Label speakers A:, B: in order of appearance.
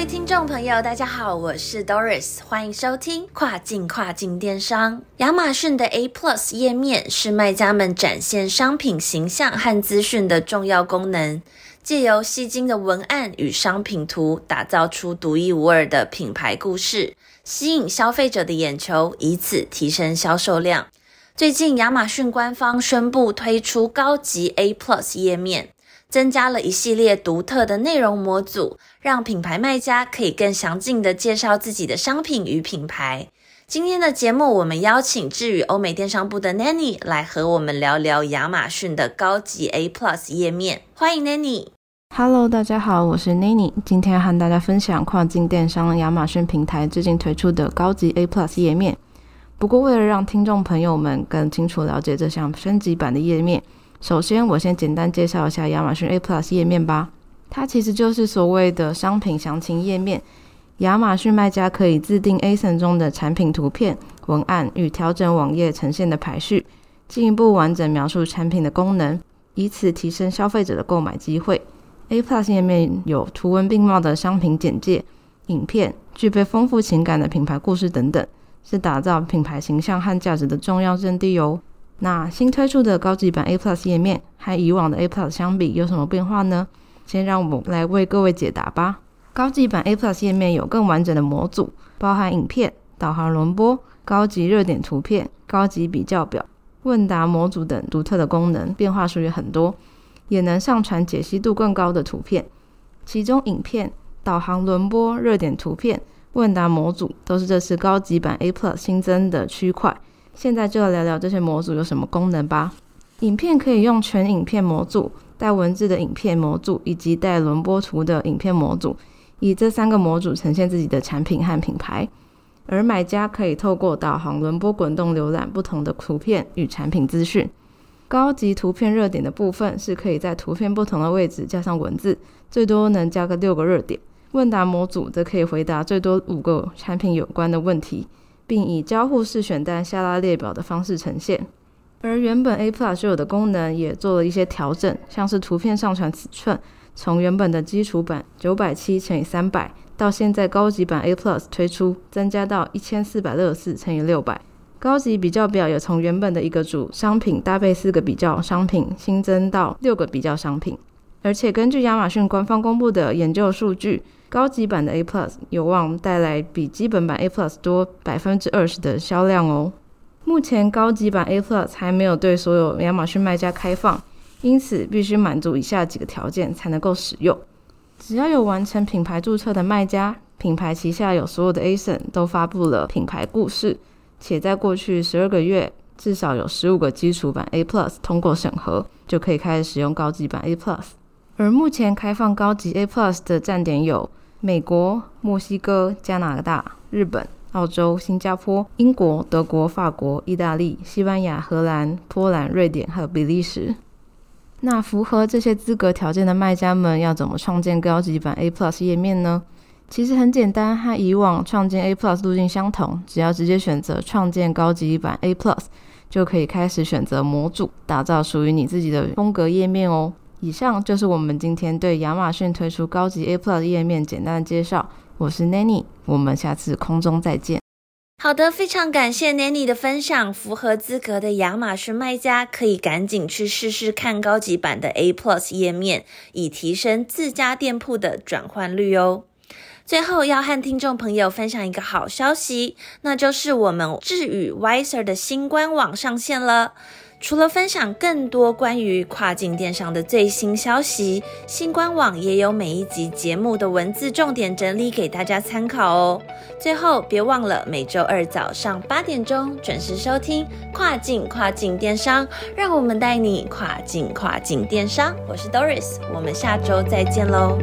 A: 位听众朋友，大家好，我是 Doris，欢迎收听跨境跨境电商。亚马逊的 A Plus 页面是卖家们展现商品形象和资讯的重要功能，借由吸睛的文案与商品图，打造出独一无二的品牌故事，吸引消费者的眼球，以此提升销售量。最近，亚马逊官方宣布推出高级 A Plus 页面。增加了一系列独特的内容模组，让品牌卖家可以更详尽的介绍自己的商品与品牌。今天的节目，我们邀请智宇欧美电商部的 Nanny 来和我们聊聊亚马逊的高级 A Plus 页面。欢迎 Nanny。
B: Hello，大家好，我是 Nanny，今天和大家分享跨境电商亚马逊平台最近推出的高级 A Plus 页面。不过，为了让听众朋友们更清楚了解这项升级版的页面。首先，我先简单介绍一下亚马逊 A Plus 页面吧。它其实就是所谓的商品详情页面。亚马逊卖家可以自定 ASIN 中的产品图片、文案与调整网页呈现的排序，进一步完整描述产品的功能，以此提升消费者的购买机会。A Plus 页面有图文并茂的商品简介、影片，具备丰富情感的品牌故事等等，是打造品牌形象和价值的重要阵地哦。那新推出的高级版 A Plus 页面和以往的 A Plus 相比有什么变化呢？先让我们来为各位解答吧。高级版 A Plus 页面有更完整的模组，包含影片、导航轮播、高级热点图片、高级比较表、问答模组等独特的功能，变化数也很多，也能上传解析度更高的图片。其中，影片、导航轮播、热点图片、问答模组都是这次高级版 A Plus 新增的区块。现在就要聊聊这些模组有什么功能吧。影片可以用全影片模组、带文字的影片模组以及带轮播图的影片模组，以这三个模组呈现自己的产品和品牌。而买家可以透过导航轮播滚动浏览不同的图片与产品资讯。高级图片热点的部分是可以在图片不同的位置加上文字，最多能加个六个热点。问答模组则可以回答最多五个产品有关的问题。并以交互式选单下拉列表的方式呈现，而原本 A Plus 有的功能也做了一些调整，像是图片上传尺寸，从原本的基础版九百七乘以三百，到现在高级版 A Plus 推出，增加到一千四百六十四乘以六百。高级比较表也从原本的一个主商品搭配四个比较商品，新增到六个比较商品。而且根据亚马逊官方公布的研究数据。高级版的 A Plus 有望带来比基本版 A Plus 多百分之二十的销量哦。目前高级版 A Plus 还没有对所有亚马逊卖家开放，因此必须满足以下几个条件才能够使用。只要有完成品牌注册的卖家，品牌旗下有所有的 ASIN 都发布了品牌故事，且在过去十二个月至少有十五个基础版 A Plus 通过审核，就可以开始使用高级版 A Plus。而目前开放高级 A Plus 的站点有。美国、墨西哥、加拿大、日本、澳洲、新加坡、英国、德国、法国、意大利、西班牙、荷兰、波兰、瑞典和比利时。那符合这些资格条件的卖家们要怎么创建高级版 A Plus 页面呢？其实很简单，和以往创建 A Plus 路径相同，只要直接选择创建高级版 A Plus，就可以开始选择模组，打造属于你自己的风格页面哦。以上就是我们今天对亚马逊推出高级 A Plus 页面简单的介绍。我是 Nanny，我们下次空中再见。
A: 好的，非常感谢 Nanny 的分享。符合资格的亚马逊卖家可以赶紧去试试看高级版的 A Plus 页面，以提升自家店铺的转换率哦。最后要和听众朋友分享一个好消息，那就是我们智宇 Wiser 的新官网上线了。除了分享更多关于跨境电商的最新消息，新官网也有每一集节目的文字重点整理给大家参考哦。最后别忘了每周二早上八点钟准时收听跨境跨境电商，让我们带你跨境跨境电商。我是 Doris，我们下周再见喽。